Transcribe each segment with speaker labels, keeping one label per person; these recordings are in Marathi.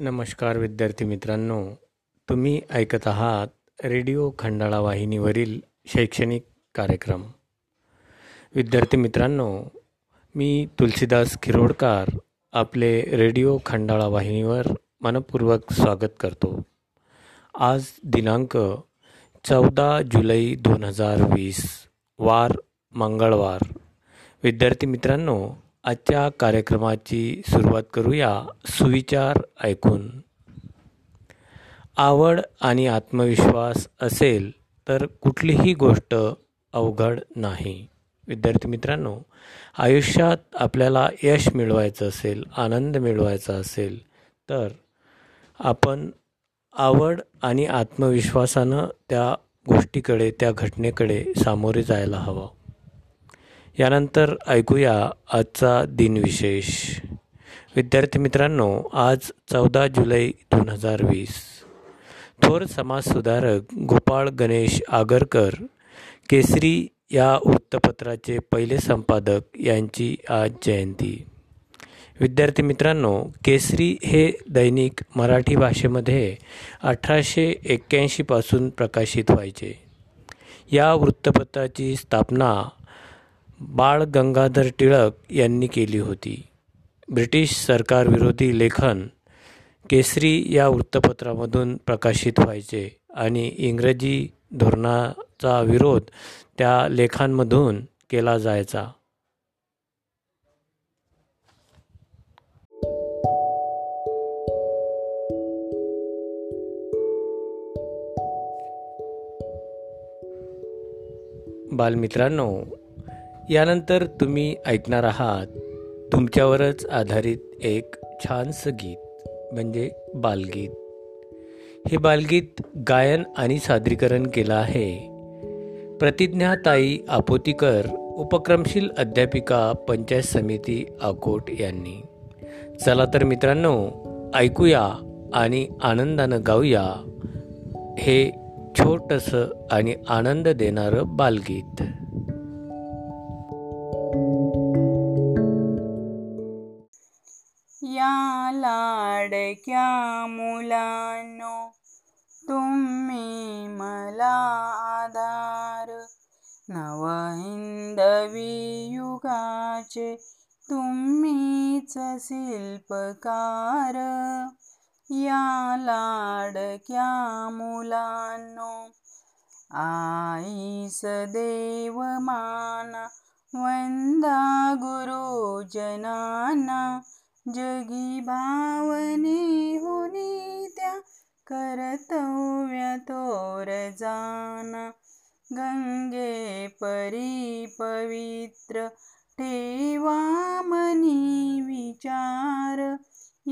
Speaker 1: नमस्कार विद्यार्थी मित्रांनो तुम्ही ऐकत आहात रेडिओ खंडाळा वाहिनीवरील शैक्षणिक कार्यक्रम विद्यार्थी मित्रांनो मी तुलसीदास खिरोडकार आपले रेडिओ खंडाळा वाहिनीवर मनपूर्वक स्वागत करतो आज दिनांक चौदा जुलै दोन हजार वीस वार मंगळवार विद्यार्थी मित्रांनो आजच्या कार्यक्रमाची सुरुवात करूया सुविचार ऐकून आवड आणि आत्मविश्वास असेल तर कुठलीही गोष्ट अवघड नाही विद्यार्थी मित्रांनो आयुष्यात आपल्याला यश मिळवायचं असेल आनंद मिळवायचा असेल तर आपण आवड आणि आत्मविश्वासानं त्या गोष्टीकडे त्या घटनेकडे सामोरे जायला हवं यानंतर ऐकूया आजचा दिनविशेष विद्यार्थी मित्रांनो आज चौदा जुलै दोन हजार वीस थोर समाजसुधारक गोपाळ गणेश आगरकर केसरी या वृत्तपत्राचे पहिले संपादक यांची आज जयंती विद्यार्थी मित्रांनो केसरी हे दैनिक मराठी भाषेमध्ये अठराशे एक्क्याऐंशीपासून प्रकाशित व्हायचे या वृत्तपत्राची स्थापना बाळ गंगाधर टिळक यांनी केली होती ब्रिटिश सरकारविरोधी लेखन केसरी या वृत्तपत्रामधून प्रकाशित व्हायचे आणि इंग्रजी धोरणाचा विरोध त्या लेखांमधून केला जायचा बालमित्रांनो यानंतर तुम्ही ऐकणार आहात तुमच्यावरच आधारित एक छानसं गीत म्हणजे बालगीत हे बालगीत गायन आणि सादरीकरण केलं आहे प्रतिज्ञाताई आपोतीकर उपक्रमशील अध्यापिका पंचायत समिती आकोट यांनी चला तर मित्रांनो ऐकूया आणि आनंदानं गाऊया हे छोटंसं आणि आनंद देणारं बालगीत
Speaker 2: या लाडक्या मुलांनो तुम्ही मला आधार नवहिंदवी युगाचे तुम्हीच शिल्पकार या लाडक्या मुलांनो आईस देव माना वंदा गुरुजनांना जगी भावने होनी त्या करतव्य तोर जाना गंगे परी पवित्र ठेवा मनी विचार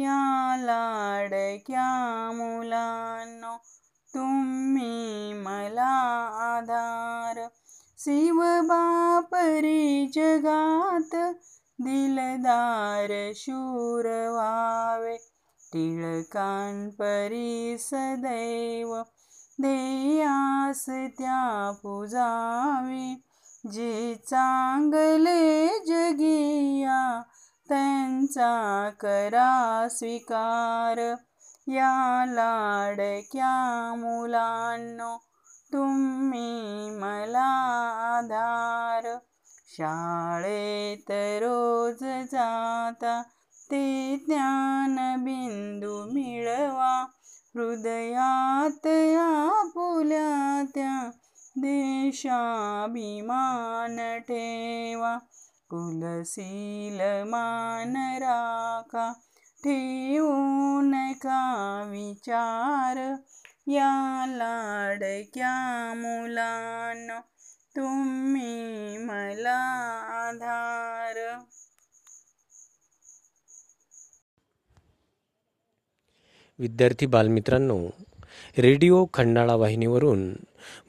Speaker 2: या लाडक्या मुलांनो तुम्ही मला आधार शिव शिवबापरी जगात दिलदार शूर व्हावे परी सदैव देयास त्या पुजावे जे चांगले जगिया त्यांचा करा स्वीकार या लाडक्या मुलांनो तुम्ही मला आधार शाळेत रोज जाता ते बिंदू मिळवा हृदयात आपुल्या त्या देशाभिमान ठेवा कुलशील मान राखा ठेवून का विचार या लाडक्या मुलांना तुम्ही मला आधार
Speaker 1: विद्यार्थी बालमित्रांनो रेडिओ खंडाळा वाहिनीवरून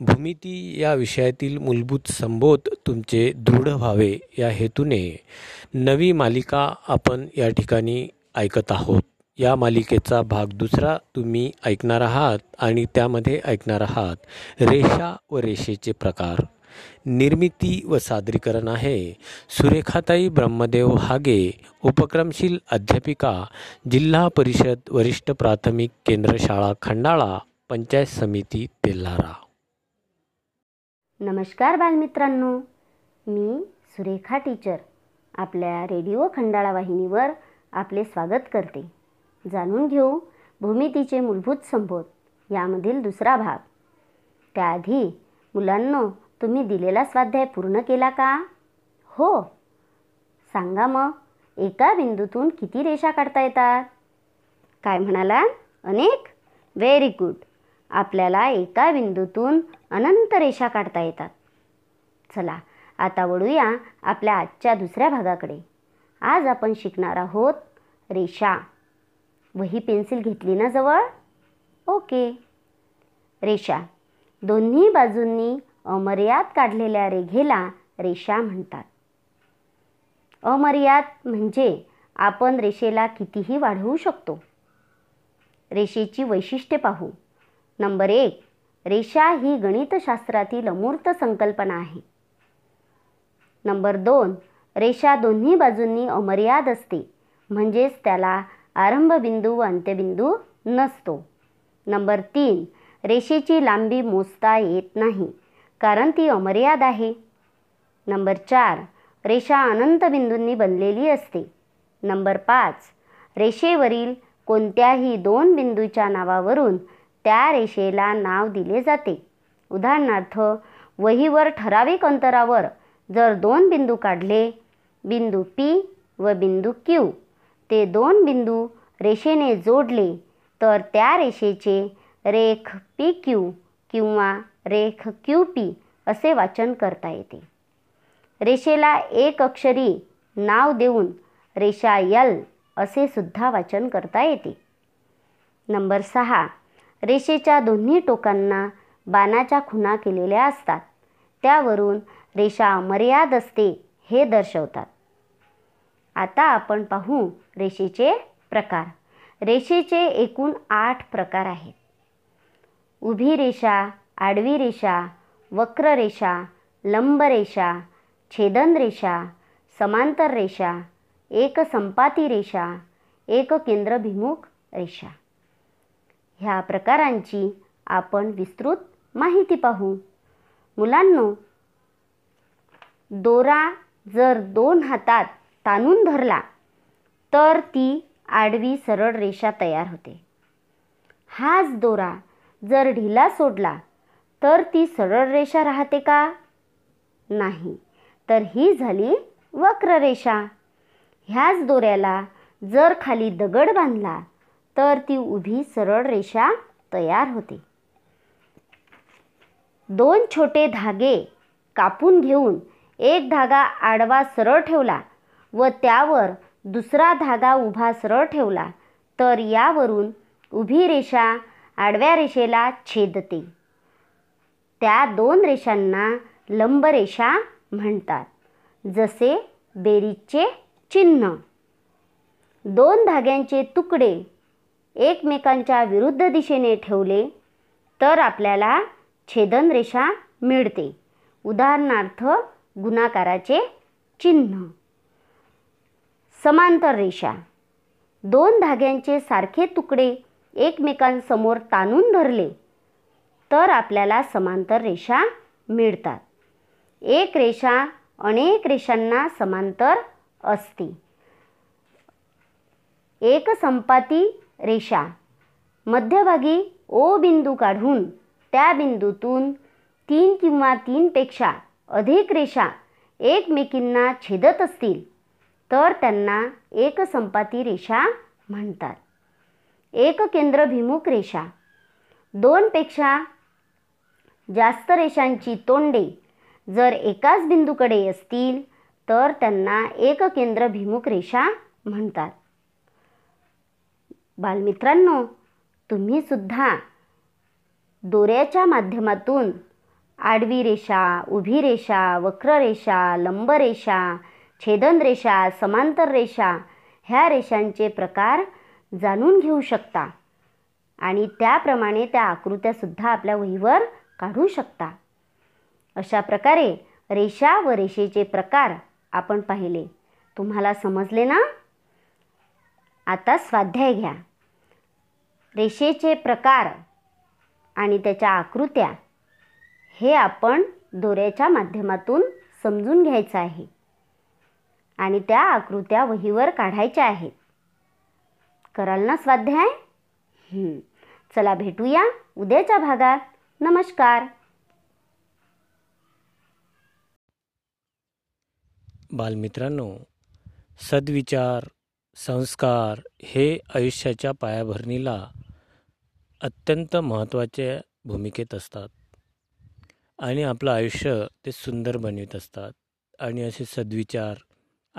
Speaker 1: भूमिती या विषयातील मूलभूत संबोध तुमचे दृढ व्हावे या हेतूने नवी मालिका आपण या ठिकाणी ऐकत आहोत या मालिकेचा भाग दुसरा तुम्ही ऐकणार आहात आणि त्यामध्ये ऐकणार आहात रेषा व रेषेचे प्रकार निर्मिती व सादरीकरण आहे सुरेखाताई ब्रह्मदेव हागे उपक्रमशील अध्यापिका जिल्हा परिषद वरिष्ठ प्राथमिक केंद्र शाळा खंडाळा पंचायत समिती तेल्हारा
Speaker 3: नमस्कार बालमित्रांनो मी सुरेखा टीचर आपल्या रेडिओ खंडाळा वाहिनीवर आपले स्वागत करते जाणून घेऊ भूमितीचे मूलभूत संबोध यामधील दुसरा भाग त्याआधी मुलांना तुम्ही दिलेला स्वाध्याय पूर्ण केला का हो सांगा मग एका बिंदूतून किती रेषा काढता येतात काय म्हणाला अनेक व्हेरी गुड आपल्याला एका बिंदूतून अनंत रेषा काढता येतात चला आता वळूया आपल्या आजच्या दुसऱ्या भागाकडे आज आपण शिकणार आहोत रेषा वही पेन्सिल घेतली ना जवळ ओके रेषा दोन्ही बाजूंनी अमर्याद काढलेल्या रेघेला रेषा म्हणतात अमर्याद म्हणजे आपण रेषेला कितीही वाढवू शकतो रेषेची वैशिष्ट्ये पाहू नंबर एक रेषा ही गणितशास्त्रातील अमूर्त संकल्पना आहे नंबर दोन रेषा दोन्ही बाजूंनी अमर्याद असते म्हणजेच त्याला आरंभबिंदू व अंत्यबिंदू नसतो नंबर तीन रेषेची लांबी मोजता येत नाही कारण ती अमर्याद आहे नंबर चार रेषा अनंत बिंदूंनी बनलेली असते नंबर पाच रेषेवरील कोणत्याही दोन बिंदूच्या नावावरून त्या रेषेला नाव दिले जाते उदाहरणार्थ वहीवर ठराविक अंतरावर जर दोन बिंदू काढले बिंदू पी व बिंदू क्यू ते दोन बिंदू रेषेने जोडले तर त्या रेषेचे रेख पी क्यू किंवा रेख क्यू पी असे वाचन करता येते रेषेला एक अक्षरी नाव देऊन रेषा यल असे सुद्धा वाचन करता येते नंबर सहा रेषेच्या दोन्ही टोकांना बाणाच्या खुणा केलेल्या असतात त्यावरून रेषा मर्याद असते हे दर्शवतात आता आपण पाहू रेषेचे प्रकार रेषेचे एकूण आठ प्रकार आहेत उभी रेषा आडवी रेषा वक्र रेषा लंब रेषा छेदन रेषा समांतर रेषा एक संपाती रेषा एक केंद्रभिमुख रेषा ह्या प्रकारांची आपण विस्तृत माहिती पाहू मुलांनो दोरा जर दोन हातात ताणून धरला तर ती आडवी सरळ रेषा तयार होते हाच दोरा जर ढिला सोडला तर ती सरळ रेषा राहते का नाही तर ही झाली वक्र रेषा ह्याच दोऱ्याला जर खाली दगड बांधला तर ती उभी सरळ रेषा तयार होते दोन छोटे धागे कापून घेऊन एक धागा आडवा सरळ ठेवला व त्यावर दुसरा धागा उभा सरळ ठेवला तर यावरून उभी रेषा आडव्या रेषेला छेदते त्या दोन रेषांना लंबरेषा म्हणतात जसे बेरीजचे चिन्ह दोन धाग्यांचे तुकडे एकमेकांच्या विरुद्ध दिशेने ठेवले तर आपल्याला छेदन रेषा मिळते उदाहरणार्थ गुणाकाराचे चिन्ह समांतर रेषा दोन धाग्यांचे सारखे तुकडे एकमेकांसमोर ताणून धरले तर आपल्याला समांतर रेषा मिळतात एक रेषा अनेक रेषांना समांतर असते एक संपाती रेषा मध्यभागी ओ बिंदू काढून त्या बिंदूतून तीन किंवा तीनपेक्षा अधिक रेषा एकमेकींना छेदत असतील तर त्यांना एक संपाती रेषा म्हणतात एक केंद्रभिमुख रेषा दोनपेक्षा जास्त रेषांची तोंडे जर एकाच बिंदूकडे असतील तर त्यांना केंद्रभिमुख रेषा म्हणतात बालमित्रांनो तुम्ही सुद्धा दोऱ्याच्या माध्यमातून आडवी रेषा उभी रेषा वक्र रेषा लंब रेषा छेदन रेषा समांतर रेषा ह्या रेषांचे प्रकार जाणून घेऊ शकता आणि त्याप्रमाणे त्या आकृत्यासुद्धा आपल्या वहीवर काढू शकता अशा प्रकारे रेषा व रेषेचे प्रकार आपण पाहिले तुम्हाला समजले ना आता स्वाध्याय घ्या रेषेचे प्रकार आणि त्याच्या आकृत्या हे आपण दोऱ्याच्या माध्यमातून समजून घ्यायचं आहे आणि त्या आकृत्या वहीवर काढायच्या आहेत कराल ना स्वाध्याय चला भेटूया उद्याच्या भागात नमस्कार
Speaker 1: बालमित्रांनो सद्विचार संस्कार हे आयुष्याच्या पायाभरणीला अत्यंत महत्त्वाच्या भूमिकेत असतात आणि आपलं आयुष्य ते सुंदर बनवित असतात आणि असे सद्विचार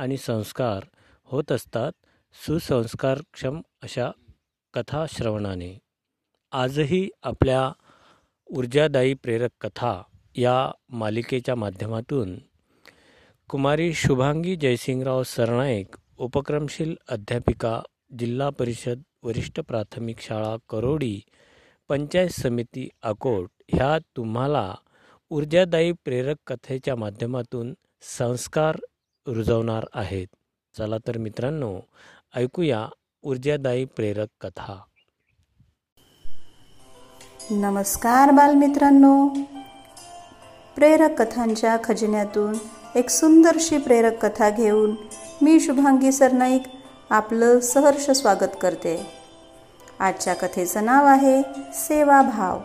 Speaker 1: आणि संस्कार होत असतात सुसंस्कारक्षम अशा कथा श्रवणाने आजही आपल्या ऊर्जादायी प्रेरक कथा या मालिकेच्या माध्यमातून कुमारी शुभांगी जयसिंगराव सरनाईक उपक्रमशील अध्यापिका जिल्हा परिषद वरिष्ठ प्राथमिक शाळा करोडी पंचायत समिती अकोट ह्या तुम्हाला ऊर्जादायी प्रेरक कथेच्या माध्यमातून संस्कार रुजवणार आहेत चला तर मित्रांनो ऐकूया ऊर्जादायी प्रेरक कथा
Speaker 4: नमस्कार बालमित्रांनो प्रेरक कथांच्या खजिन्यातून एक सुंदरशी प्रेरक कथा घेऊन मी शुभांगी सरनाईक आपलं सहर्ष स्वागत करते आजच्या कथेचं नाव आहे सेवाभाव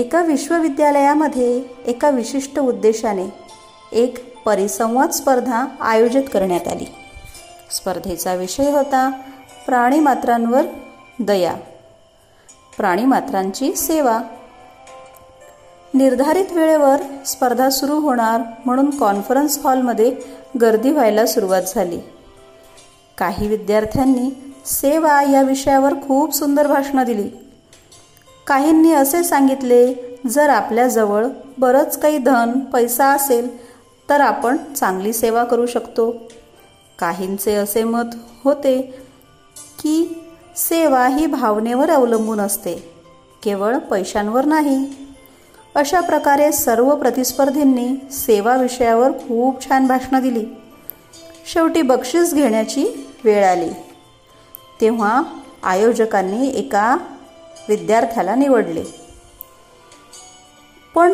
Speaker 4: एका विश्वविद्यालयामध्ये एका विशिष्ट उद्देशाने एक परिसंवाद स्पर्धा आयोजित करण्यात आली स्पर्धेचा विषय होता प्राणीमात्रांवर दया प्राणीमात्रांची सेवा निर्धारित वेळेवर स्पर्धा सुरू होणार म्हणून कॉन्फरन्स हॉलमध्ये गर्दी व्हायला सुरुवात झाली काही विद्यार्थ्यांनी सेवा या विषयावर खूप सुंदर भाषणं दिली काहींनी असे सांगितले जर आपल्याजवळ बरंच काही धन पैसा असेल तर आपण चांगली सेवा करू शकतो काहींचे असे मत होते की सेवा ही भावनेवर अवलंबून असते केवळ पैशांवर नाही अशा प्रकारे सर्व प्रतिस्पर्धींनी सेवा विषयावर खूप छान भाषणं दिली शेवटी बक्षीस घेण्याची वेळ आली तेव्हा आयोजकांनी एका विद्यार्थ्याला निवडले पण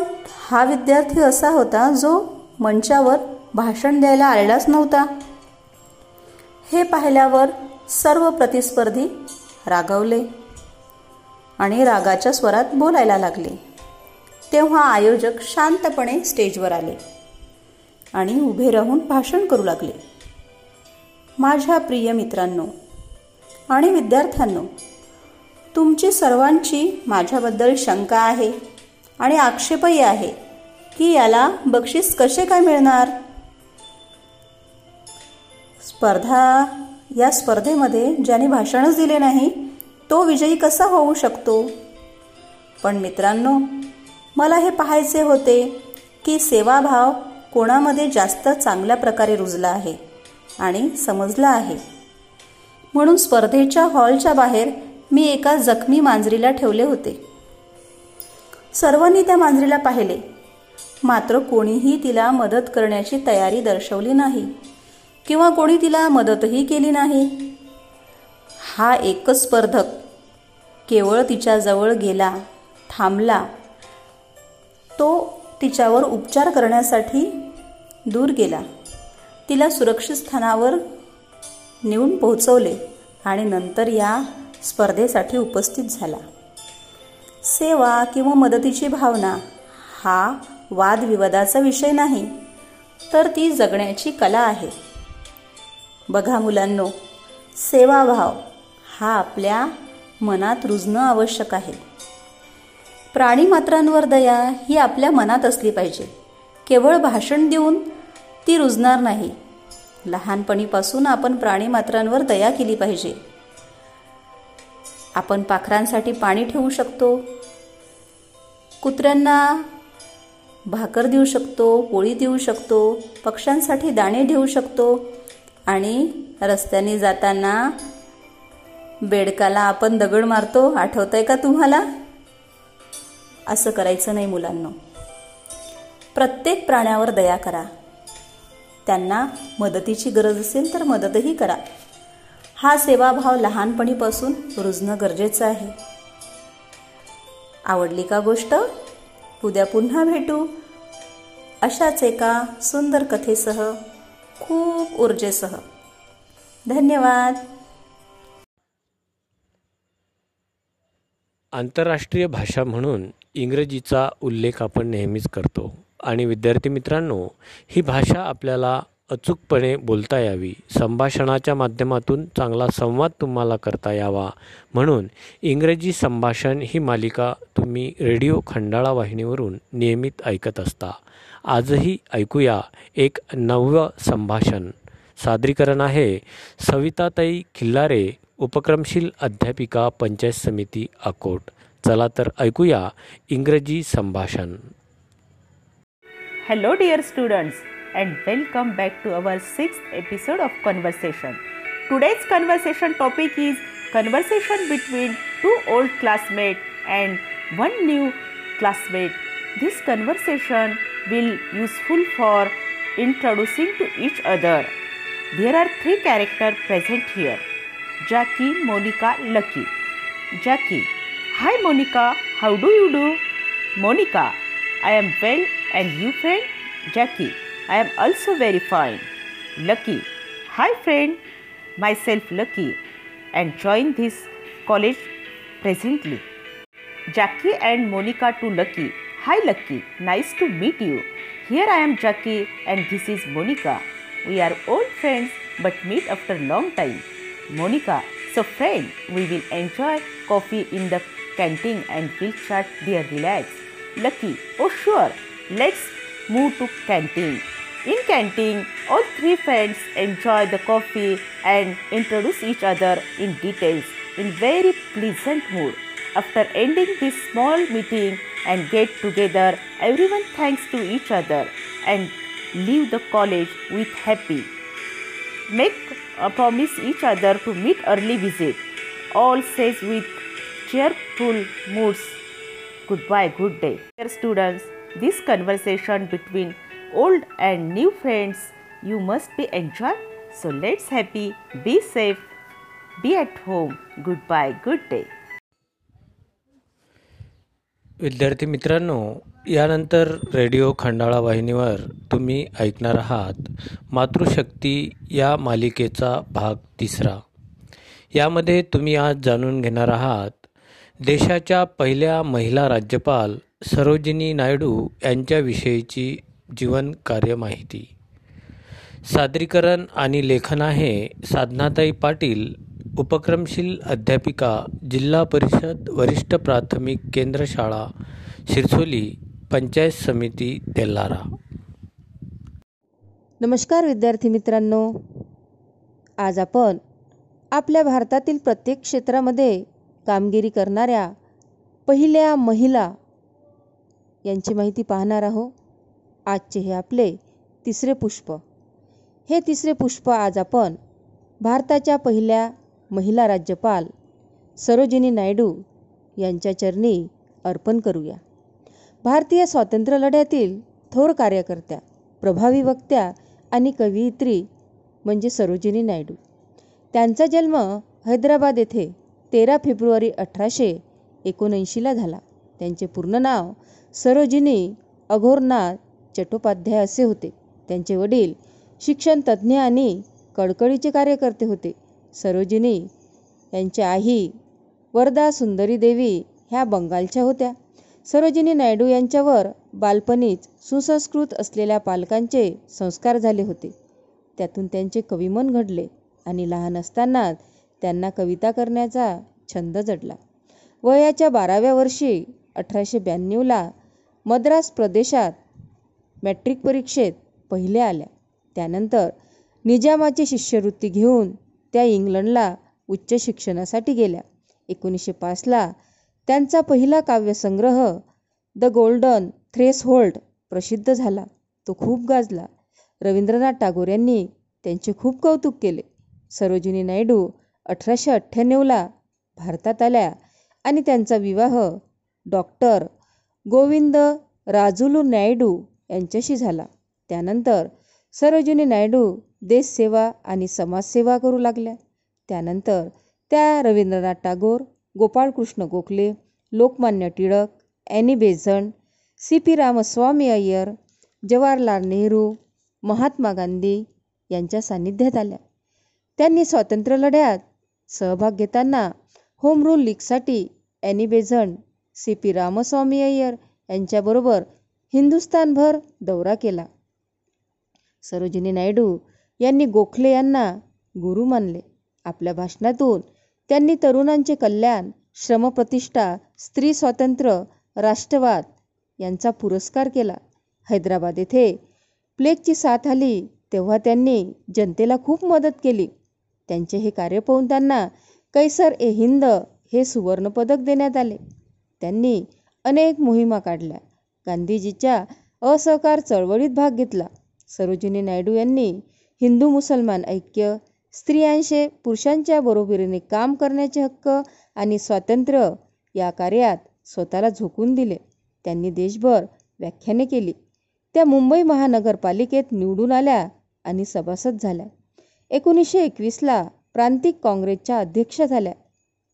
Speaker 4: हा विद्यार्थी असा होता जो मंचावर भाषण द्यायला आलेलाच नव्हता हे पाहिल्यावर सर्व प्रतिस्पर्धी रागावले आणि रागाच्या स्वरात बोलायला लागले तेव्हा आयोजक शांतपणे स्टेजवर आले आणि उभे राहून भाषण करू लागले माझ्या प्रिय मित्रांनो आणि विद्यार्थ्यांनो तुमची सर्वांची माझ्याबद्दल शंका आहे आणि आक्षेपही आहे की याला बक्षीस कसे काय मिळणार स्पर्धा या स्पर्धेमध्ये ज्याने भाषणच दिले नाही तो विजयी कसा होऊ शकतो पण मित्रांनो मला हे पाहायचे होते की सेवाभाव कोणामध्ये जास्त चांगल्या प्रकारे रुजला आहे आणि समजला आहे म्हणून स्पर्धेच्या हॉलच्या बाहेर मी एका जखमी मांजरीला ठेवले होते सर्वांनी त्या मांजरीला पाहिले मात्र कोणीही तिला मदत करण्याची तयारी दर्शवली नाही किंवा कोणी तिला मदतही केली नाही हा एकच स्पर्धक केवळ तिच्याजवळ गेला थांबला तो तिच्यावर उपचार करण्यासाठी दूर गेला तिला सुरक्षित स्थानावर नेऊन पोहोचवले आणि नंतर या स्पर्धेसाठी उपस्थित झाला सेवा किंवा मदतीची भावना हा वादविवादाचा विषय नाही तर ती जगण्याची कला आहे बघा मुलांनो सेवाभाव हा आपल्या मनात रुजणं आवश्यक आहे प्राणीमात्रांवर दया ही आपल्या मनात असली पाहिजे केवळ भाषण देऊन ती रुजणार नाही लहानपणीपासून आपण प्राणीमात्रांवर दया केली पाहिजे आपण पाखरांसाठी पाणी ठेवू शकतो कुत्र्यांना भाकर देऊ शकतो पोळी देऊ शकतो पक्ष्यांसाठी दाणे देऊ शकतो आणि रस्त्याने जाताना बेडकाला आपण दगड मारतो आहे का तुम्हाला असं करायचं नाही मुलांना प्रत्येक प्राण्यावर दया करा त्यांना मदतीची गरज असेल तर मदतही करा हा सेवाभाव लहानपणीपासून रुजणं गरजेचं आहे आवडली का गोष्ट उद्या पुन्हा भेटू अशाच एका सुंदर कथेसह खूप ऊर्जेसह धन्यवाद
Speaker 1: आंतरराष्ट्रीय भाषा म्हणून इंग्रजीचा उल्लेख आपण नेहमीच करतो आणि विद्यार्थी मित्रांनो ही भाषा आपल्याला अचूकपणे बोलता यावी संभाषणाच्या माध्यमातून चांगला संवाद तुम्हाला करता यावा म्हणून इंग्रजी संभाषण ही मालिका तुम्ही रेडिओ खंडाळा वाहिनीवरून नियमित ऐकत असता आजही ऐकूया एक नव्य संभाषण सादरीकरण आहे सविताताई खिल्लारे उपक्रमशील अध्यापिका पंचायत समिती अकोट चला तर ऐकूया इंग्रजी संभाषण
Speaker 5: hello dear students and welcome back to our six episode of conversation today's conversation topic is conversation between two old classmate and one new classmate this conversation will useful for introducing to each other. There are three characters present here. Jackie, Monica, Lucky. Jackie. Hi Monica, how do you do? Monica. I am well and you friend? Jackie. I am also very fine. Lucky. Hi friend. Myself Lucky and join this college presently. Jackie and Monica to Lucky Hi Lucky, nice to meet you. Here I am Jackie and this is Monica. We are old friends but meet after long time. Monica, so friend, we will enjoy coffee in the canteen and we'll chat dear relax. Lucky, oh sure, let's move to canteen. In canteen, all three friends enjoy the coffee and introduce each other in details in very pleasant mood. After ending this small meeting and get together, everyone thanks to each other and leave the college with happy. Make a promise each other to meet early visit. All says with cheerful moods, goodbye, good day. Dear students, this conversation between old and new friends you must be enjoy. So let's happy, be safe, be at home. Goodbye, good day.
Speaker 1: विद्यार्थी मित्रांनो यानंतर रेडिओ खंडाळा वाहिनीवर तुम्ही ऐकणार आहात मातृशक्ती या मालिकेचा भाग तिसरा यामध्ये तुम्ही आज जाणून घेणार आहात देशाच्या पहिल्या महिला राज्यपाल सरोजिनी नायडू यांच्याविषयीची जीवन कार्य माहिती सादरीकरण आणि लेखन आहे साधनाताई पाटील उपक्रमशील अध्यापिका जिल्हा परिषद वरिष्ठ प्राथमिक केंद्र शाळा शिरसोली पंचायत समिती तेल्लारा
Speaker 3: नमस्कार विद्यार्थी मित्रांनो आज आपण आपल्या भारतातील प्रत्येक क्षेत्रामध्ये कामगिरी करणाऱ्या पहिल्या महिला यांची माहिती पाहणार आहोत आजचे हे आपले तिसरे पुष्प हे तिसरे पुष्प आज आपण भारताच्या पहिल्या महिला राज्यपाल सरोजिनी नायडू यांच्या चरणी अर्पण करूया भारतीय स्वातंत्र्य लढ्यातील थोर कार्यकर्त्या प्रभावी वक्त्या आणि कवयित्री म्हणजे सरोजिनी नायडू त्यांचा जन्म हैदराबाद येथे तेरा फेब्रुवारी अठराशे एकोणऐंशीला झाला त्यांचे पूर्ण नाव सरोजिनी अघोरनाथ चट्टोपाध्याय असे होते त्यांचे वडील शिक्षणतज्ज्ञ आणि कडकडीचे कार्यकर्ते होते सरोजिनी यांच्या आई वरदा सुंदरी देवी ह्या बंगालच्या होत्या सरोजिनी नायडू यांच्यावर बालपणीच सुसंस्कृत असलेल्या पालकांचे संस्कार झाले होते त्यातून त्यांचे कविमन घडले आणि लहान असतानाच त्यांना कविता करण्याचा छंद जडला वयाच्या बाराव्या वर्षी अठराशे ब्याण्णवला मद्रास प्रदेशात मॅट्रिक परीक्षेत पहिल्या आल्या त्यानंतर निजामाची शिष्यवृत्ती घेऊन त्या इंग्लंडला उच्च शिक्षणासाठी गेल्या एकोणीसशे पाचला त्यांचा पहिला काव्यसंग्रह द गोल्डन थ्रेस होल्ड प्रसिद्ध झाला तो खूप गाजला रवींद्रनाथ टागोर यांनी त्यांचे खूप कौतुक केले सरोजिनी नायडू अठराशे अठ्ठ्याण्णवला भारतात आल्या आणि त्यांचा विवाह डॉक्टर गोविंद राजुलू नायडू यांच्याशी झाला त्यानंतर सरोजिनी नायडू देशसेवा आणि समाजसेवा करू लागल्या त्यानंतर त्या Rabindranath Tagore Gopalkrishna Gokhale Lokmanya Tilak Annie Besant C P Ramaswami Iyer Jawaharlal Nehru Mahatma Gandhi यांच्या सान्निध्यात आल्या त्यांनी स्वातंत्र्य लढ्यात सहभाग घेताना होम रूल लीगसाठी Annie Besant C P Ramaswami Iyer यांच्याबरोबर हिंदुस्थानभर दौरा केला सरोजिनी नायडू यांनी गोखले यांना गुरु मानले आपल्या भाषणातून त्यांनी तरुणांचे कल्याण श्रमप्रतिष्ठा स्त्री स्वातंत्र्य राष्ट्रवाद यांचा पुरस्कार केला हैदराबाद येथे प्लेगची साथ आली तेव्हा त्यांनी जनतेला खूप मदत केली त्यांचे हे कार्य पाहून त्यांना कैसर ए हिंद हे सुवर्णपदक देण्यात आले त्यांनी अनेक मोहिमा काढल्या गांधीजीच्या असहकार चळवळीत भाग घेतला सरोजिनी नायडू यांनी हिंदू मुसलमान ऐक्य स्त्रियांशी पुरुषांच्या बरोबरीने काम करण्याचे हक्क आणि स्वातंत्र्य या कार्यात स्वतःला झोकून दिले त्यांनी देशभर व्याख्याने केली त्या मुंबई महानगरपालिकेत निवडून आल्या आणि सभासद झाल्या एकोणीसशे एकवीसला प्रांतिक काँग्रेसच्या अध्यक्ष झाल्या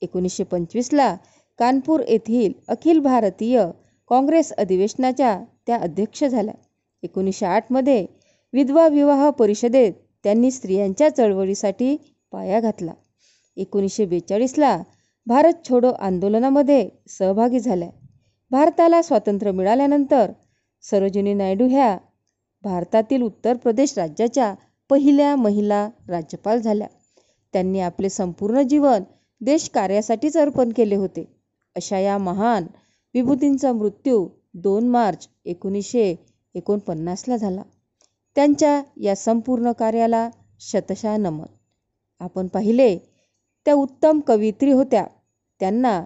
Speaker 3: एकोणीसशे पंचवीसला कानपूर येथील अखिल भारतीय काँग्रेस अधिवेशनाच्या त्या अध्यक्ष झाल्या एकोणीसशे आठमध्ये विधवा विवाह परिषदेत त्यांनी स्त्रियांच्या चळवळीसाठी पाया घातला एकोणीसशे बेचाळीसला भारत छोडो आंदोलनामध्ये सहभागी झाल्या भारताला स्वातंत्र्य मिळाल्यानंतर सरोजिनी नायडू ह्या भारतातील उत्तर प्रदेश राज्याच्या पहिल्या महिला राज्यपाल झाल्या त्यांनी आपले संपूर्ण जीवन देशकार्यासाठीच अर्पण केले होते अशा या महान विभूतींचा मृत्यू दोन मार्च एकोणीसशे एकोणपन्नासला झाला त्यांच्या या संपूर्ण कार्याला शतशा नमन आपण पाहिले त्या उत्तम कवयित्री होत्या त्यांना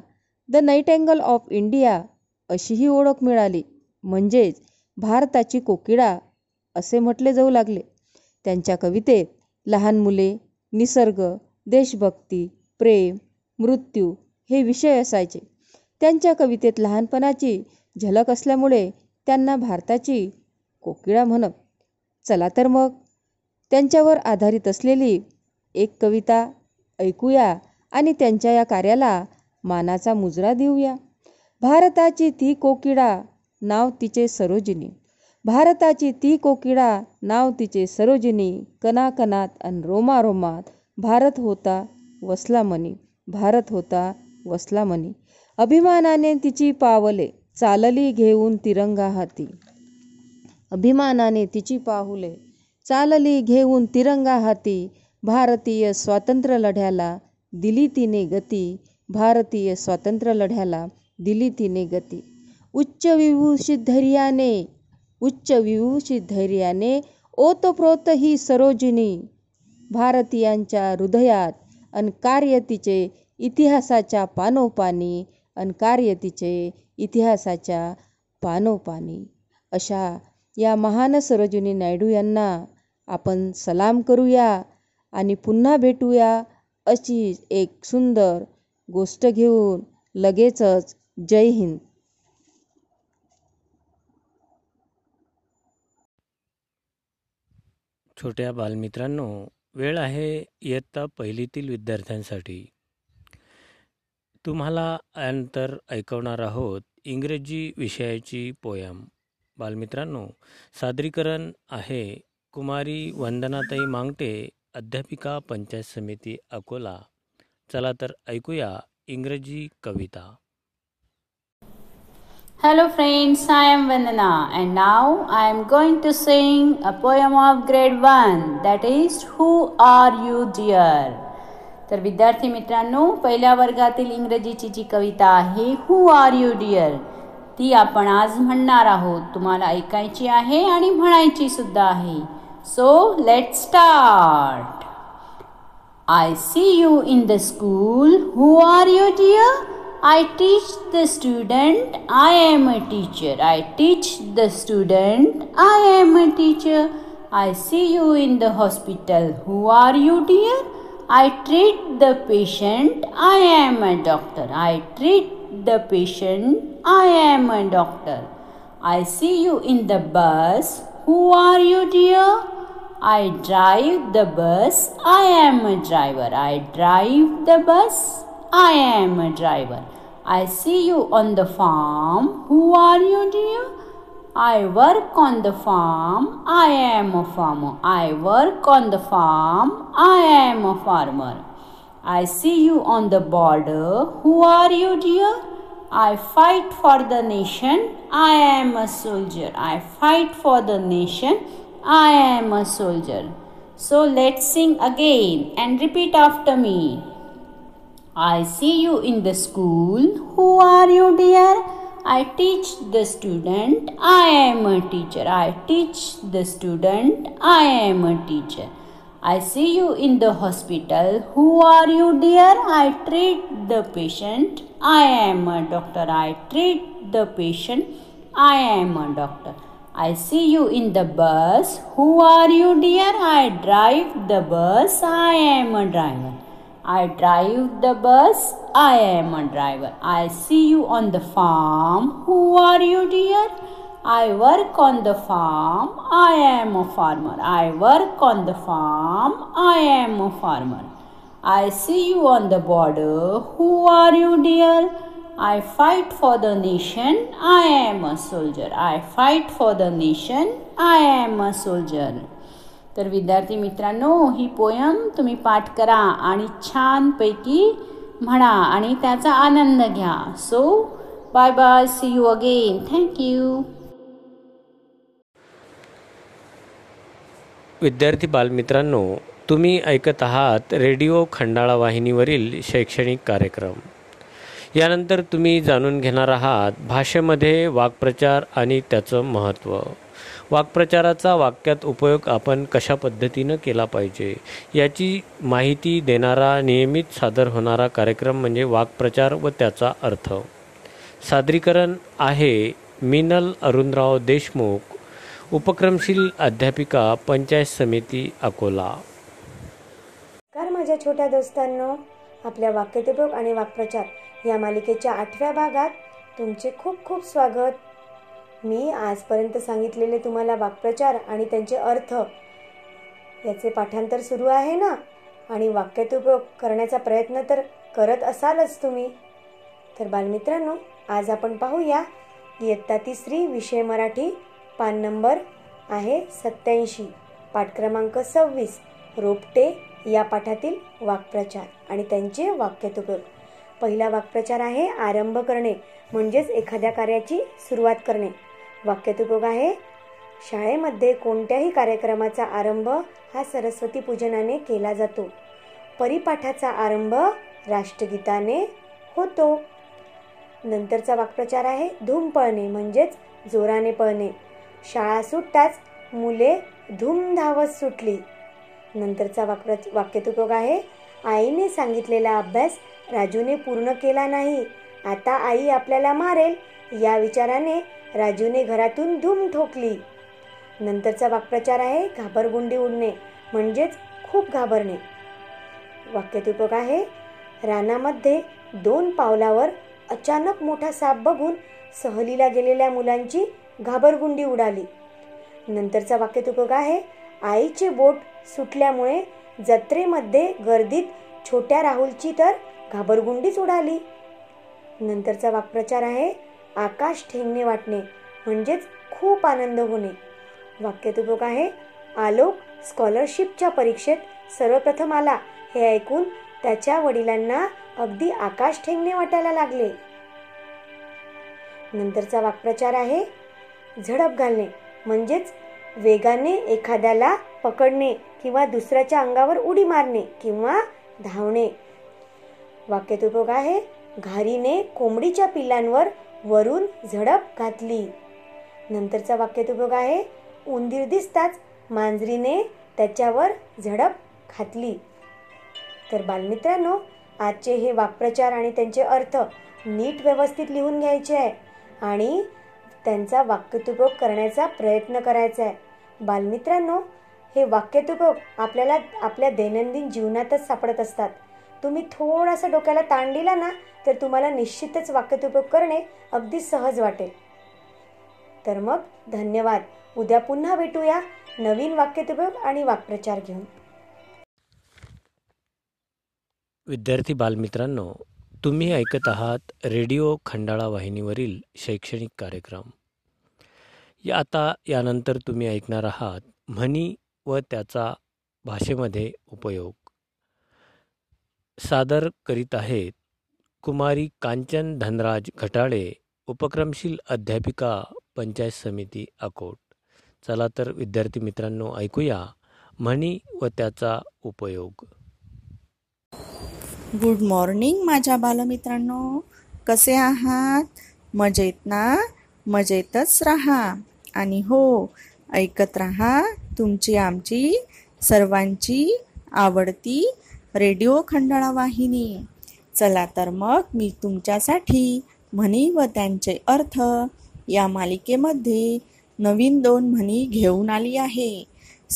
Speaker 3: the nightingale of India अशीही ओळख मिळाली म्हणजेच भारताची कोकिळा असे म्हटले जाऊ लागले त्यांच्या कवितेत लहान मुले निसर्ग देशभक्ती प्रेम मृत्यू हे विषय असायचे त्यांच्या कवितेत लहानपणाची झलक असल्यामुळे त्यांना भारताची कोकिळा म्हणत चला तर मग त्यांच्यावर आधारित असलेली एक कविता ऐकूया आणि त्यांच्या या कार्याला मानाचा मुजरा देऊया भारताची ती कोकिळा नाव तिचे सरोजिनी भारताची ती कोकिळा नाव तिचे सरोजिनी कनाकनात अन रोमारोमात भारत होता वसला मनी भारत होता वसला मनी अभिमानाने तिची पावले चालली घेऊन तिरंगा हाती अभिमानाने तिची पाहुले चालली घेऊन तिरंगा हाती भारतीय स्वातंत्र्य लढ्याला दिली तिने गती भारतीय स्वातंत्र्य लढ्याला दिली तिने गती उच्च विभूषित धैर्याने उच्च विभूषित धैर्याने ओतप्रोत ही सरोजिनी भारतीयांच्या हृदयात अनकार्य तिचे इतिहासाच्या पानोपानी अनकार्य तिचे इतिहासाच्या पानोपानी अशा या महान सरोजिनी नायडू यांना आपण सलाम करूया आणि पुन्हा भेटूया अशी एक सुंदर गोष्ट घेऊन लगेचच जय हिंद
Speaker 1: छोट्या बालमित्रांनो वेळ आहे इयत्ता पहिलीतील विद्यार्थ्यांसाठी तुम्हाला अंतर ऐकवणार आहोत इंग्रजी विषयाची पोयम बालमित्रांनो सादरीकरण आहे कुमारी वंदनाताई मांगटे अध्यापिका पंचायत समिती अकोला चला तर ऐकूया इंग्रजी कविता
Speaker 6: hello friends I am Vandana and now I am going to sing a poem of grade one that is who are you dear तर विद्यार्थी मित्रांनो पहिल्या वर्गातील इंग्रजीची जी कविता आहे हू आर यू डिअर ती आपण आज म्हणणार आहोत तुम्हाला ऐकायची आहे आणि म्हणायची सुद्धा आहे so let start I see you in the school who are you dear I teach the student I am a teacher I teach the student I am a teacher I see you in the hospital who are you dear I treat the patient I am a doctor I treat the patient, I am a doctor. I see you in the bus. Who are you, dear? I drive the bus. I am a driver. I drive the bus. I am a driver. I see you on the farm. Who are you, dear? I work on the farm. I am a farmer. I work on the farm. I am a farmer. I see you on the border. Who are you, dear? I fight for the nation. I am a soldier. I fight for the nation. I am a soldier. So let's sing again and repeat after me. I see you in the school. Who are you, dear? I teach the student. I am a teacher. I teach the student. I am a teacher. I see you in the hospital. Who are you, dear? I treat the patient. I am a doctor. I treat the patient. I am a doctor. I see you in the bus. Who are you, dear? I drive the bus. I am a driver. I drive the bus. I am a driver. I see you on the farm. Who are you, dear? I work on the farm I am a farmer I work on the farm I am a farmer I see you on the border who are you dear I fight for the nation I am a soldier I fight for the nation I am a soldier तर विद्यार्थी मित्रांनो ही पोयम तुम्ही पाठ करा आणि छानपैकी म्हणा आणि त्याचा आनंद घ्या so bye bye see you again thank you
Speaker 1: विद्यार्थी बालमित्रांनो तुम्ही ऐकत आहात रेडिओ खंडाळा वाहिनीवरील शैक्षणिक कार्यक्रम यानंतर तुम्ही जाणून घेणार आहात भाषेमध्ये वाक्प्रचार आणि त्याचं महत्त्व वाक्प्रचाराचा वाक्यात उपयोग आपण कशा पद्धतीनं केला पाहिजे याची माहिती देणारा नियमित सादर होणारा कार्यक्रम म्हणजे वाक्प्रचार व त्याचा अर्थ सादरीकरण आहे मिनल अरुणराव देशमुख उपक्रमशील अध्यापिका पंचायत समिती अकोला
Speaker 7: कार माझ्या छोट्या दोस्तांनो आपल्या वाक्यदुभोग आणि वाक्प्रचार या मालिकेच्या आठव्या भागात तुमचे खूप खूप स्वागत मी आजपर्यंत सांगितलेले तुम्हाला वाक्प्रचार आणि त्यांचे अर्थ याचे पाठांतर सुरू आहे ना आणि वाक्यतुपयोग करण्याचा प्रयत्न तर करत असालच तुम्ही तर बालमित्रांनो आज आपण पाहूया इयत्ता तिसरी विषय मराठी पान नंबर आहे सत्याऐंशी पाठ क्रमांक सव्वीस रोपटे या पाठातील वाक्प्रचार आणि त्यांचे वाक्यात उपयोग पहिला वाक्प्रचार आहे आरंभ करणे म्हणजेच एखाद्या कार्याची सुरुवात करणे वाक्यात उपयोग आहे शाळेमध्ये कोणत्याही कार्यक्रमाचा आरंभ हा सरस्वती पूजनाने केला जातो परिपाठाचा आरंभ राष्ट्रगीताने होतो नंतरचा वाक्प्रचार आहे धूम पळणे म्हणजेच जोराने पळणे शाळा सुटताच मुले धूम धावत सुटली नंतरचा वाक्र उपयोग आहे आईने सांगितलेला अभ्यास राजूने पूर्ण केला नाही आता आई आपल्याला मारेल या विचाराने राजूने घरातून धूम ठोकली नंतरचा वाक्प्रचार आहे घाबरगुंडी उडणे म्हणजेच खूप घाबरणे वाक्यात उपयोग आहे रानामध्ये दोन पावलावर अचानक मोठा साप बघून सहलीला गेलेल्या मुलांची घाबरगुंडी उडाली नंतरचा वाक्यतुक आहे आईचे बोट सुटल्यामुळे जत्रेमध्ये गर्दीत छोट्या राहुलची तर घाबरगुंडीच उडाली नंतरचा वाक्प्रचार आहे आकाश ठेंगणे वाटणे म्हणजेच खूप आनंद होणे वाक्यतुक आहे आलोक स्कॉलरशिपच्या परीक्षेत सर्वप्रथम आला हे ऐकून त्याच्या वडिलांना अगदी आकाश ठेंगणे वाटायला लागले नंतरचा वाक्प्रचार आहे झडप घालणे म्हणजेच वेगाने एखाद्याला पकडणे किंवा दुसऱ्याच्या अंगावर उडी मारणे किंवा धावणे वाक्यात उपयोग आहे घारीने कोंबडीच्या पिल्लांवर वरून झडप घातली नंतरचा वाक्यात उपयोग आहे उंदीर दिसताच मांजरीने त्याच्यावर झडप घातली तर बालमित्रांनो आजचे हे वाक्प्रचार आणि त्यांचे अर्थ नीट व्यवस्थित लिहून घ्यायचे आहे आणि त्यांचा वाक्यतुपयोग करण्याचा प्रयत्न करायचा आहे बालमित्रांनो हे वाक्यतुपयोग आपल्याला आपल्या दैनंदिन जीवनातच सापडत असतात तुम्ही थोडासा डोक्याला ताण दिला ना तर तुम्हाला निश्चितच वाक्यतुपयोग करणे अगदी सहज वाटेल तर मग धन्यवाद उद्या पुन्हा भेटूया नवीन वाक्यतुपयोग आणि वाक्प्रचार घेऊन
Speaker 1: विद्यार्थी बालमित्रांनो तुम्ही ऐकत आहात रेडिओ खंडाळा वाहिनीवरील शैक्षणिक कार्यक्रम या आता यानंतर तुम्ही ऐकणार आहात म्हणी व त्याचा भाषेमध्ये उपयोग सादर करीत आहेत कुमारी कांचन धनराज घटाळे उपक्रमशील अध्यापिका पंचायत समिती अकोट चला तर विद्यार्थी मित्रांनो ऐकूया म्हणी व त्याचा उपयोग
Speaker 8: गुड मॉर्निंग माझ्या बालमित्रांनो कसे आहात मजेत ना मजेतच राहा आणि हो ऐकत राहा तुमची आमची सर्वांची आवडती रेडिओ खंडाळा वाहिनी चला तर मग मी तुमच्यासाठी म्हणी व त्यांचे अर्थ या मालिकेमध्ये नवीन दोन म्हणी घेऊन आली आहे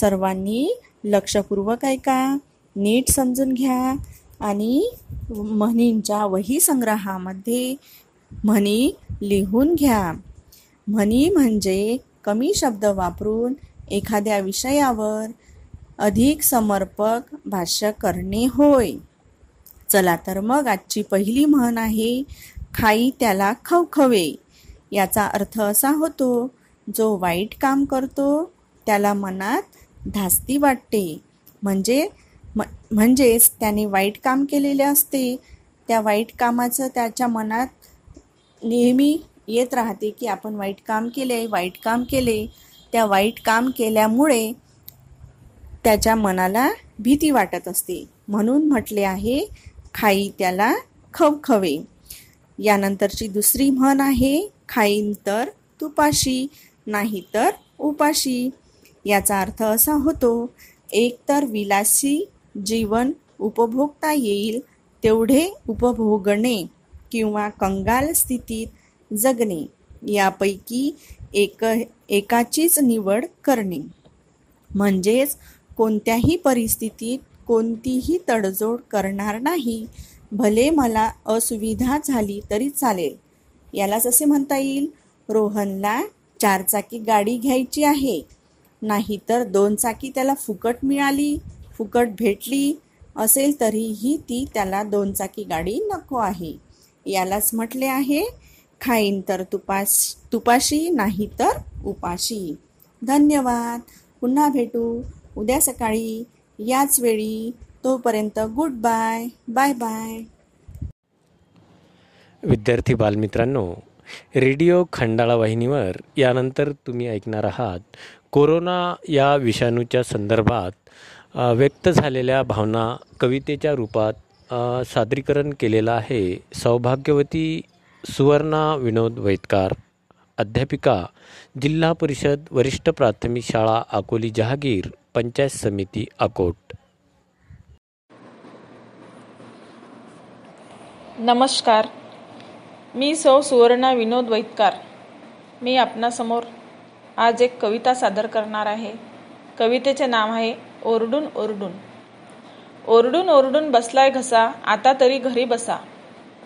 Speaker 8: सर्वांनी लक्षपूर्वक ऐका नीट समजून घ्या आणि म्हणींच्या वही संग्रहामध्ये म्हणी लिहून घ्या म्हणी म्हणजे कमी शब्द वापरून एखाद्या विषयावर अधिक समर्पक भाष्य करणे होय चला तर मग आजची पहिली म्हण आहे खाई त्याला खवखवे याचा अर्थ असा होतो जो वाईट काम करतो त्याला मनात धास्ती वाटते म्हणजे म्हणजेच त्याने वाईट काम केलेले असते त्या वाईट कामाचं त्याच्या मनात नेहमी येत राहते की आपण वाईट काम केले वाईट काम केले त्या वाईट काम केल्यामुळे त्याच्या मनाला भीती वाटत असते म्हणून म्हटले आहे खाई त्याला खवखवे यानंतरची दुसरी म्हण आहे खाईन तर तुपाशी नाही तर उपाशी याचा अर्थ असा होतो एक तर विलासी जीवन उपभोगता येईल तेवढे उपभोगणे किंवा कंगाल स्थितीत जगणे यापैकी एक एकाचीच निवड करणे म्हणजेच कोणत्याही परिस्थितीत कोणतीही तडजोड करणार नाही भले मला असुविधा झाली तरी चालेल यालाच असे म्हणता येईल रोहनला चारचाकी गाडी घ्यायची आहे नाहीतर दोन चाकी त्याला फुकट मिळाली फुकट भेटली असेल तरीही ती त्याला दोनचाकी गाडी नको आहे यालाच म्हटले आहे खाईन तर तुपाश तुपाशी नाही तर उपाशी धन्यवाद पुन्हा भेटू उद्या सकाळी याच वेळी तोपर्यंत गुड बाय बाय बाय
Speaker 1: विद्यार्थी बालमित्रांनो रेडिओ खंडाळा वाहिनीवर यानंतर तुम्ही ऐकणार आहात कोरोना या विषाणूच्या संदर्भात व्यक्त झालेल्या भावना कवितेच्या रूपात सादरीकरण केलेलं आहे सौभाग्यवती सुवर्णा विनोद वैतकार अध्यापिका जिल्हा परिषद वरिष्ठ प्राथमिक शाळा अकोली जहागीर पंचायत समिती अकोट
Speaker 9: नमस्कार मी सौ सुवर्णा विनोद वैतकार मी आपणासमोर आज एक कविता सादर करणार आहे कवितेचे नाव आहे ओरडून ओरडून ओरडून ओरडून बसलाय घसा आता तरी घरी बसा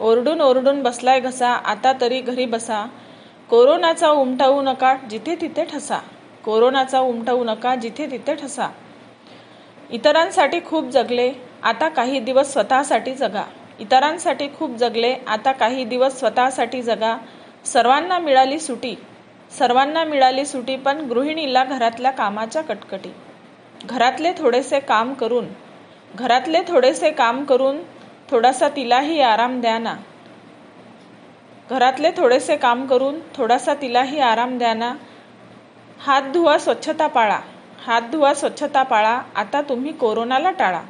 Speaker 9: ओरडून ओरडून बसलाय घसा आता तरी घरी बसा कोरोनाचा उमटवू नका जिथे तिथे ठसा कोरोनाचा उमटवू नका जिथे तिथे ठसा इतरांसाठी खूप जगले आता काही दिवस स्वतःसाठी जगा इतरांसाठी खूप जगले आता काही दिवस स्वतःसाठी जगा सर्वांना मिळाली सुटी सर्वांना मिळाली सुटी पण गृहिणीला घरातल्या कामाच्या कटकटी घरातले थोडेसे काम करून घरातले थोडेसे काम करून थोडासा तिलाही आराम द्या ना घरातले थोडेसे काम करून थोडासा तिलाही आराम द्या ना हात धुवा स्वच्छता पाळा हात धुवा स्वच्छता पाळा आता तुम्ही कोरोनाला टाळा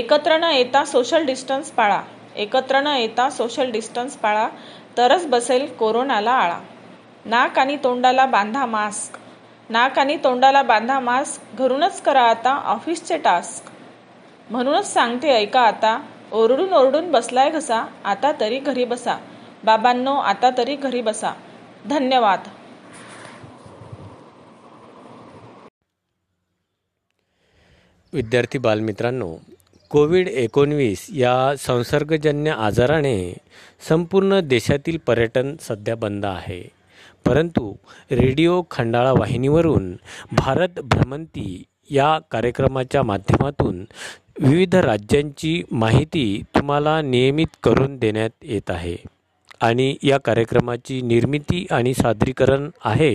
Speaker 9: एकत्र न येता सोशल डिस्टन्स पाळा एकत्र न येता सोशल डिस्टन्स पाळा तरच बसेल कोरोनाला आळा नाक आणि तोंडाला बांधा मास्क नाक आणि तोंडाला बांधा मास्क घरूनच करा आता ऑफिसचे टास्क म्हणूनच सांगते ऐका आता ओरडून ओरडून बसलाय घसा आता तरी घरी बसा बाबांनो आता तरी घरी बसा धन्यवाद
Speaker 1: विद्यार्थी बालमित्रांनो कोविड एकोणवीस या संसर्गजन्य आजाराने संपूर्ण देशातील पर्यटन सध्या बंद आहे परंतु रेडिओ खंडाळा वाहिनीवरून भारत भ्रमंती या कार्यक्रमाच्या माध्यमातून विविध राज्यांची माहिती तुम्हाला नियमित करून देण्यात येत आहे आणि या कार्यक्रमाची निर्मिती आणि सादरीकरण आहे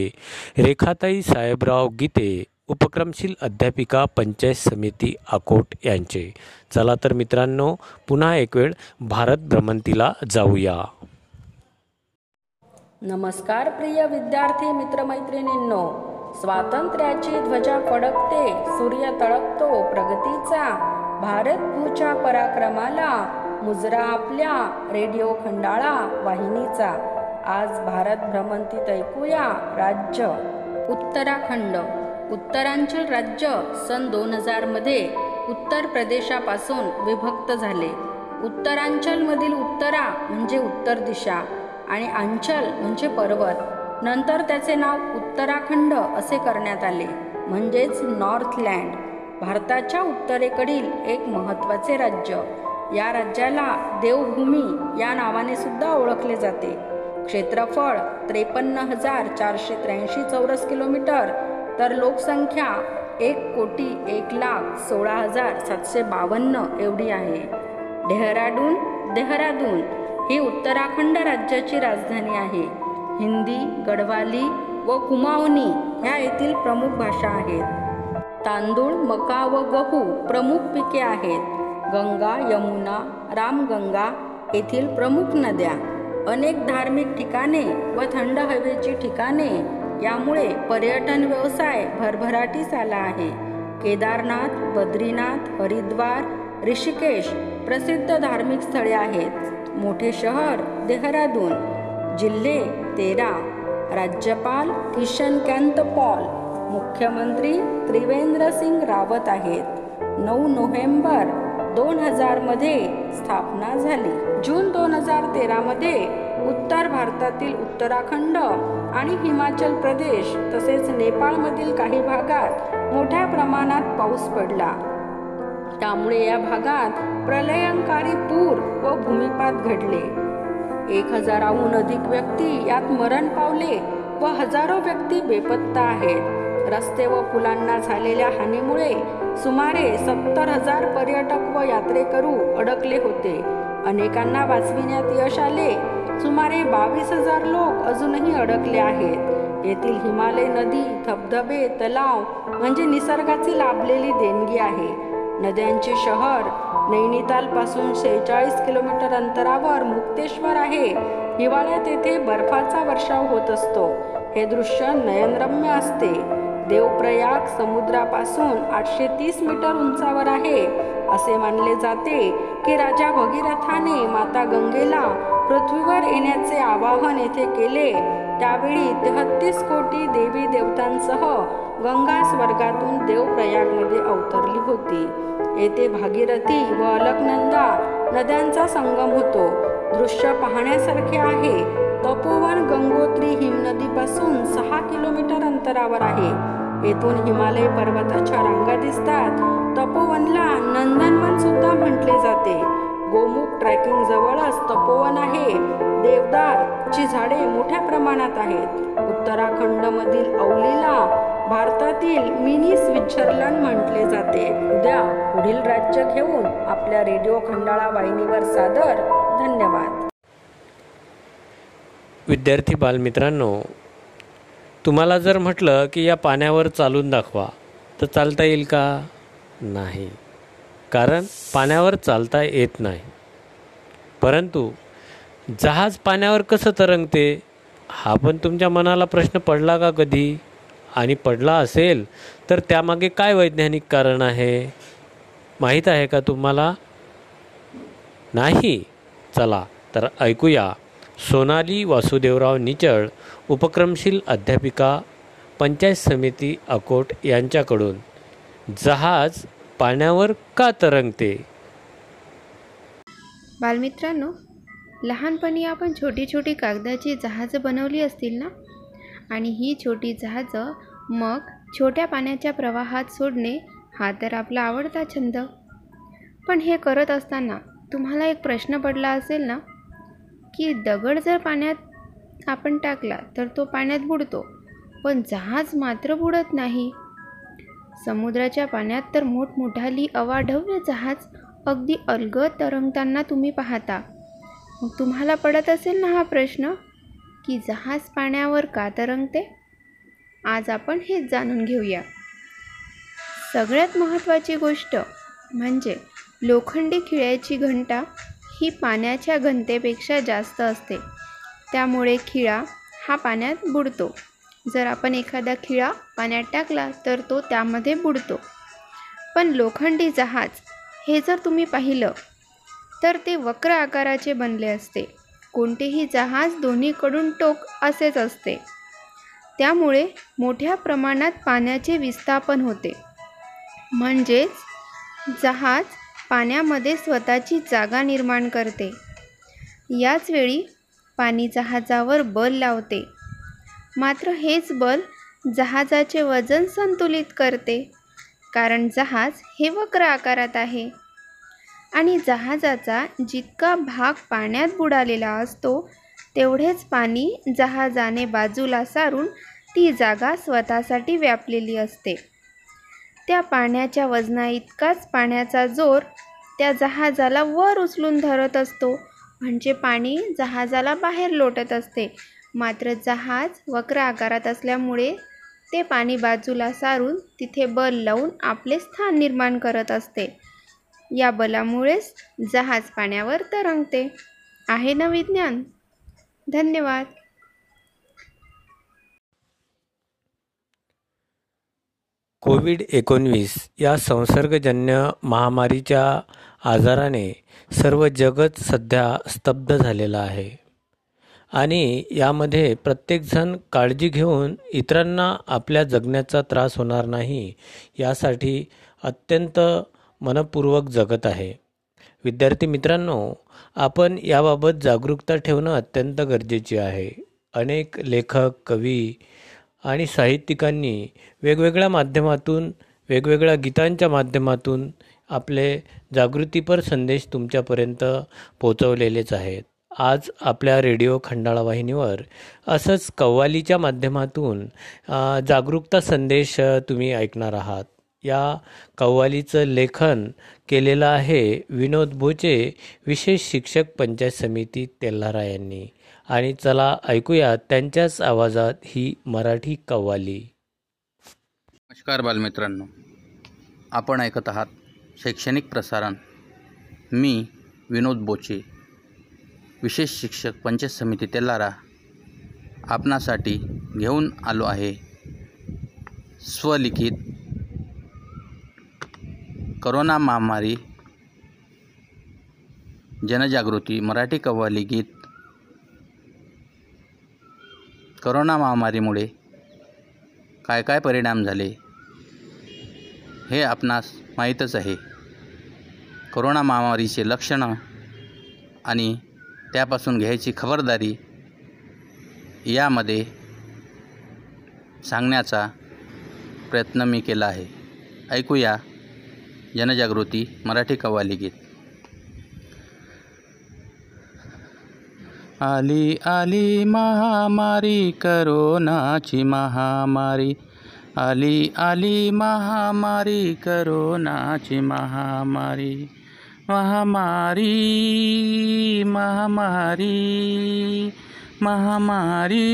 Speaker 1: रेखाताई साहेबराव गीते उपक्रमशील अध्यापिका पंचायत समिती आकोट यांचे चला तर मित्रांनो पुन्हा एक वेळ भारत भ्रमंतीला जाऊया
Speaker 10: नमस्कार प्रिय विद्यार्थी मित्रमैत्रिणींनो स्वातंत्र्याची ध्वजा फडकते सूर्य तळकतो प्रगतीचा भारत भूच्या पराक्रमाला मुजरा आपल्या रेडिओ खंडाळा वाहिनीचा आज भारत भ्रमंतीत ऐकूया राज्य उत्तराखंड उत्तरांचल राज्य सन दोन हजारमध्ये उत्तर प्रदेशापासून विभक्त झाले उत्तरांचलमधील उत्तरा म्हणजे उत्तर दिशा आणि अंचल म्हणजे पर्वत नंतर त्याचे नाव उत्तराखंड असे करण्यात आले म्हणजेच नॉर्थलँड भारताच्या उत्तरेकडील एक महत्त्वाचे राज्य या राज्याला देवभूमी या नावाने सुद्धा ओळखले जाते क्षेत्रफळ त्रेपन्न हजार चारशे त्र्याऐंशी चौरस किलोमीटर तर लोकसंख्या एक कोटी एक लाख सोळा हजार सातशे बावन्न एवढी आहे डेहराडून देहरादून ही उत्तराखंड राज्याची राजधानी आहे हिंदी गढवाली व कुमावनी ह्या येथील प्रमुख भाषा आहेत तांदूळ मका व गहू प्रमुख पिके आहेत गंगा यमुना रामगंगा येथील प्रमुख नद्या अनेक धार्मिक ठिकाणे व थंड हवेची ठिकाणे यामुळे पर्यटन व्यवसाय भरभराटीस आला आहे केदारनाथ बद्रीनाथ हरिद्वार ऋषिकेश प्रसिद्ध धार्मिक स्थळे आहेत मोठे शहर देहरादून जिल्हे तेरा राज्यपाल किशन कॅन्त पॉल मुख्यमंत्री त्रिवेंद्र सिंग रावत आहेत नऊ नोव्हेंबर दोन हजारमध्ये स्थापना झाली जून दोन हजार तेरामध्ये उत्तर भारतातील उत्तराखंड आणि हिमाचल प्रदेश तसेच नेपाळमधील काही भागात मोठ्या प्रमाणात पाऊस पडला त्यामुळे या भागात प्रलयंकारी पूर व भूमिपात घडले एक हजाराहून अधिक व्यक्ती यात मरण पावले व हजारो व्यक्ती बेपत्ता आहेत रस्ते व पुलांना झालेल्या हानीमुळे सुमारे सत्तर हजार पर्यटक व यात्रेकरू अडकले होते अनेकांना वाचविण्यात यश आले सुमारे बावीस हजार लोक अजूनही अडकले आहेत येथील हिमालय नदी धबधबे तलाव म्हणजे निसर्गाची लाभलेली देणगी आहे नद्यांचे शहर पासून शेहेचाळीस किलोमीटर अंतरावर मुक्तेश्वर आहे हिवाळ्यात येथे बर्फाचा वर्षाव होत असतो हे दृश्य नयनरम्य असते देवप्रयाग समुद्रापासून आठशे तीस मीटर उंचावर आहे असे मानले जाते की राजा भगीरथाने माता गंगेला पृथ्वीवर येण्याचे आवाहन येथे केले त्यावेळी तेहत्तीस कोटी देवी देवतांसह गंगा स्वर्गातून देवप्रयागमध्ये अवतरली होती येथे भागीरथी व अलकनंदा नद्यांचा संगम होतो दृश्य पाहण्यासारखे आहे तपोवन गंगोत्री हिमनदीपासून सहा किलोमीटर अंतरावर आहे येथून हिमालय पर्वताच्या रांगा दिसतात तपोवनला नंदनवन सुद्धा म्हटले जाते गोमुख ट्रॅकिंग जवळच तपोवन आहे देवदार ची झाडे मोठ्या प्रमाणात आहेत मधील औलीला भारतातील मिनी स्वित्झर्लंड म्हटले जाते उद्या पुढील राज्य घेऊन आपल्या रेडिओ खंडाळा वाहिनीवर सादर धन्यवाद
Speaker 1: विद्यार्थी बालमित्रांनो तुम्हाला जर म्हटलं की या पाण्यावर चालून दाखवा तर चालता येईल का नाही कारण पाण्यावर चालता येत नाही परंतु जहाज पाण्यावर कसं तरंगते हा पण तुमच्या मनाला प्रश्न पडला का कधी आणि पडला असेल तर त्यामागे काय वैज्ञानिक कारण आहे माहीत आहे का तुम्हाला नाही चला तर ऐकूया सोनाली वासुदेवराव निचळ उपक्रमशील अध्यापिका पंचायत समिती अकोट यांच्याकडून जहाज पाण्यावर का तरंगते
Speaker 11: बालमित्रांनो लहानपणी आपण छोटी छोटी कागदाची जहाजं बनवली असतील ना आणि ही छोटी जहाजं मग छोट्या पाण्याच्या प्रवाहात सोडणे हा तर आपला आवडता छंद पण हे करत असताना तुम्हाला एक प्रश्न पडला असेल ना की दगड जर पाण्यात आपण टाकला तर तो पाण्यात बुडतो पण जहाज मात्र बुडत नाही समुद्राच्या पाण्यात तर मोठमोठाली अवाढव्य जहाज अगदी अलग तरंगताना तुम्ही पाहता मग तुम्हाला पडत असेल ना हा प्रश्न की जहाज पाण्यावर का तरंगते आज आपण हेच जाणून घेऊया सगळ्यात महत्त्वाची गोष्ट म्हणजे लोखंडी खिळ्याची घंटा ही पाण्याच्या घनतेपेक्षा जास्त असते त्यामुळे खिळा हा पाण्यात बुडतो जर आपण एखादा खिळा पाण्यात टाकला तर तो त्यामध्ये बुडतो पण लोखंडी जहाज हे जर तुम्ही पाहिलं तर ते वक्र आकाराचे बनले असते कोणतेही जहाज दोन्हीकडून टोक असेच असते त्यामुळे मोठ्या प्रमाणात पाण्याचे विस्थापन होते म्हणजेच जहाज पाण्यामध्ये स्वतःची जागा निर्माण करते याच वेळी पाणी जहाजावर बल लावते मात्र हेच बल जहाजाचे वजन संतुलित करते कारण जहाज हे वक्र आकारात आहे आणि जहाजाचा जितका भाग पाण्यात बुडालेला असतो तेवढेच पाणी जहाजाने बाजूला सारून ती जागा स्वतःसाठी व्यापलेली असते त्या पाण्याच्या वजना इतकाच पाण्याचा जोर त्या जहाजाला वर उचलून धरत असतो म्हणजे पाणी जहाजाला बाहेर लोटत असते मात्र जहाज वक्र आकारात असल्यामुळे ते पाणी बाजूला सारून तिथे बल लावून आपले स्थान निर्माण करत असते या बलामुळेच जहाज पाण्यावर तरंगते आहे ना विज्ञान धन्यवाद
Speaker 1: कोविड एकोणवीस या संसर्गजन्य महामारीच्या आजाराने सर्व जगत सध्या स्तब्ध झालेलं आहे आणि यामध्ये प्रत्येकजण काळजी घेऊन इतरांना आपल्या जगण्याचा त्रास होणार नाही यासाठी अत्यंत मनपूर्वक जगत आहे विद्यार्थी मित्रांनो आपण याबाबत जागरूकता ठेवणं अत्यंत गरजेचे आहे अनेक लेखक कवी आणि साहित्यिकांनी वेगवेगळ्या माध्यमातून वेगवेगळ्या गीतांच्या माध्यमातून आपले जागृतीपर संदेश तुमच्यापर्यंत पोचवलेलेच आहेत आज आपल्या रेडिओ खंडाळा वाहिनीवर असंच कव्वालीच्या माध्यमातून जागरूकता संदेश तुम्ही ऐकणार आहात या कव्वालीचं लेखन केलेलं आहे विनोद भोचे विशेष शिक्षक पंचायत समिती तेल्हारा यांनी आणि चला ऐकूया त्यांच्याच आवाजात ही मराठी कव्वाली
Speaker 12: नमस्कार बालमित्रांनो आपण ऐकत आहात शैक्षणिक प्रसारण मी विनोद बोचे विशेष शिक्षक पंचायत समिती तेलारा आपणासाठी घेऊन आलो आहे स्वलिखित करोना महामारी जनजागृती मराठी कव्वाली गीत करोना महामारीमुळे काय काय परिणाम झाले हे आपणास माहीतच आहे करोना महामारीचे लक्षणं आणि त्यापासून घ्यायची खबरदारी यामध्ये सांगण्याचा प्रयत्न मी केला आहे ऐकूया जनजागृती मराठी कव्वाली गीत आली आली महामारी करोनाची महामारी आली आली महामारी करोनाची महामारी महामारी महामारी महामारी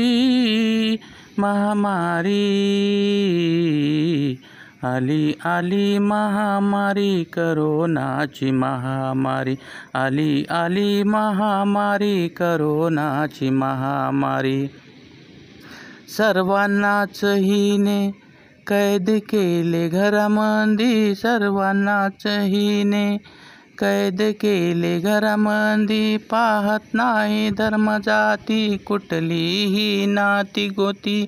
Speaker 12: महामारी अली आली महामारी करो नाची महामारी अली आली महामारी करो नाची महामारी सर्वांनाच हिने कैद केले घरामध्ये सर्वांनाच हिने कैद केले घरामंदी पाहत नाही धर्म जाती कुठलीही नाती गोती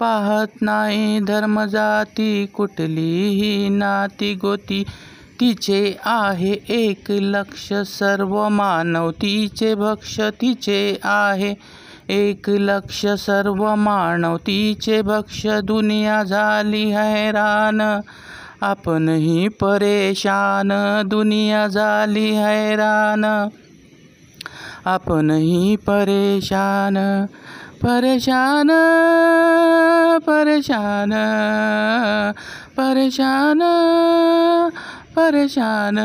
Speaker 12: पाहत नाही धर्म जाती कुठलीही नाती गोती तिचे आहे एक लक्ष सर्व मानव तिचे भक्ष तिचे आहे एक लक्ष सर्व मानव तिचे भक्ष दुनिया झाली हैरान ही परेशान दुनिया झाली हैरान ही परेशान परेशान परेशान परेशान परेशान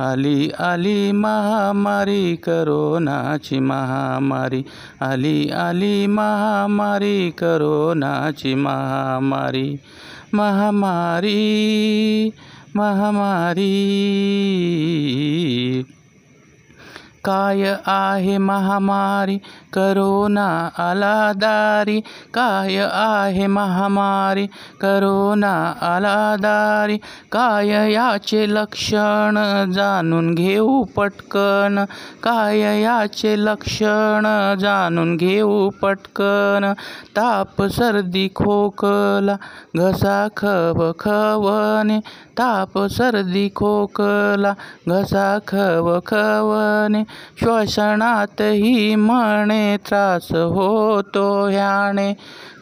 Speaker 12: आली आली महामारी करोनाची महामारी आली आली महामारी करोनाची महामारी महामारी महामारी काय आहे महामारी करोना आला दारी काय आहे महामारी करोना आला दारी काय याचे लक्षण जाणून घेऊ पटकन काय याचे लक्षण जाणून घेऊ पटकन ताप सर्दी खोकला घसा खव खवने ताप सर्दी खोकला घसा खवखवणे श्वसनातही म्हणे त्रास होतो ह्याने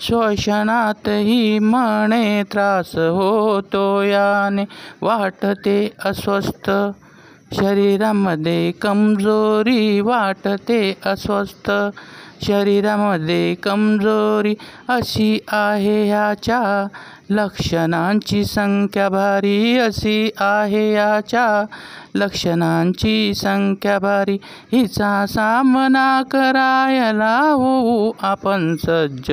Speaker 12: श्वसनातही म्हणे त्रास होतो याने वाटते अस्वस्थ शरीरामध्ये कमजोरी वाटते अस्वस्थ शरीरामध्ये कमजोरी अशी आहे ह्याच्या लक्षणांची संख्या भारी अशी आहे याच्या लक्षणांची संख्या भारी हिचा सामना करायला हो आपण सज्ज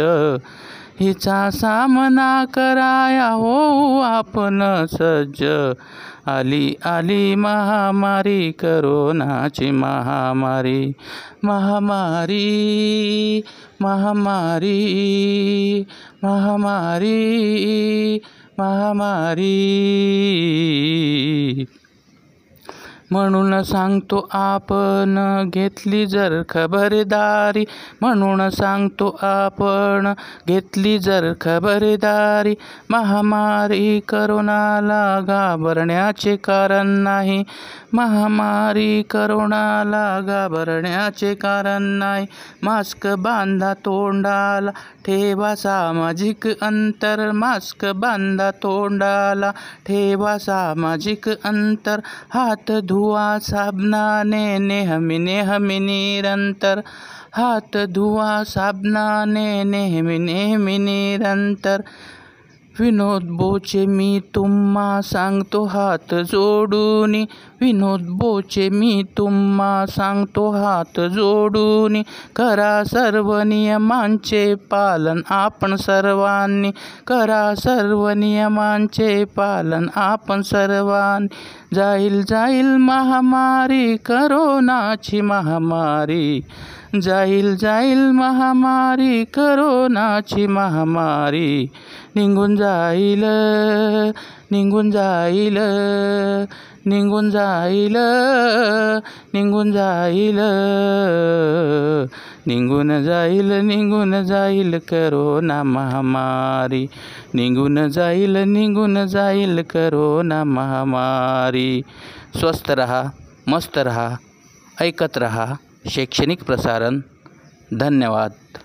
Speaker 12: हिचा सामना कराया हो आपण सज्ज आली आली महामारी करोनाची महामारी महामारी महामारी महामारी महामारी म्हणून सांगतो आपण घेतली जर खबरदारी म्हणून सांगतो आपण घेतली जर खबरदारी महामारी करोनाला घाबरण्याचे कारण नाही महामारी करोनाला घाबरण्याचे कारण नाही मास्क बांधा तोंडाला ठेवा सामाजिक अंतर मास्क बांधा तोंडाला ठेवा सामाजिक अंतर हात धुवा साबणाने नेहमी नेहमी निरंतर हात धुवा साबणाने नेहमी नेहमी निरंतर विनोद बोचे मी तुम्हा सांगतो हात जोडून विनोद बोचे मी तुम्हा सांगतो हात जोडून करा सर्व नियमांचे पालन आपण सर्वांनी करा सर्व नियमांचे पालन आपण सर्वांनी जाईल जाईल महामारी करोनाची महामारी जाईल जाईल महामारी करोनाची महामारी निघून जाईल निघून जाईल निघून जाईल निघून जाईल निघून जाईल निघून जाईल करोना महामारी निघून जाईल निघून जाईल करोना महामारी स्वस्त रहा मस्त रहा ऐकत रहा शैक्षणिक प्रसारण धन्यवाद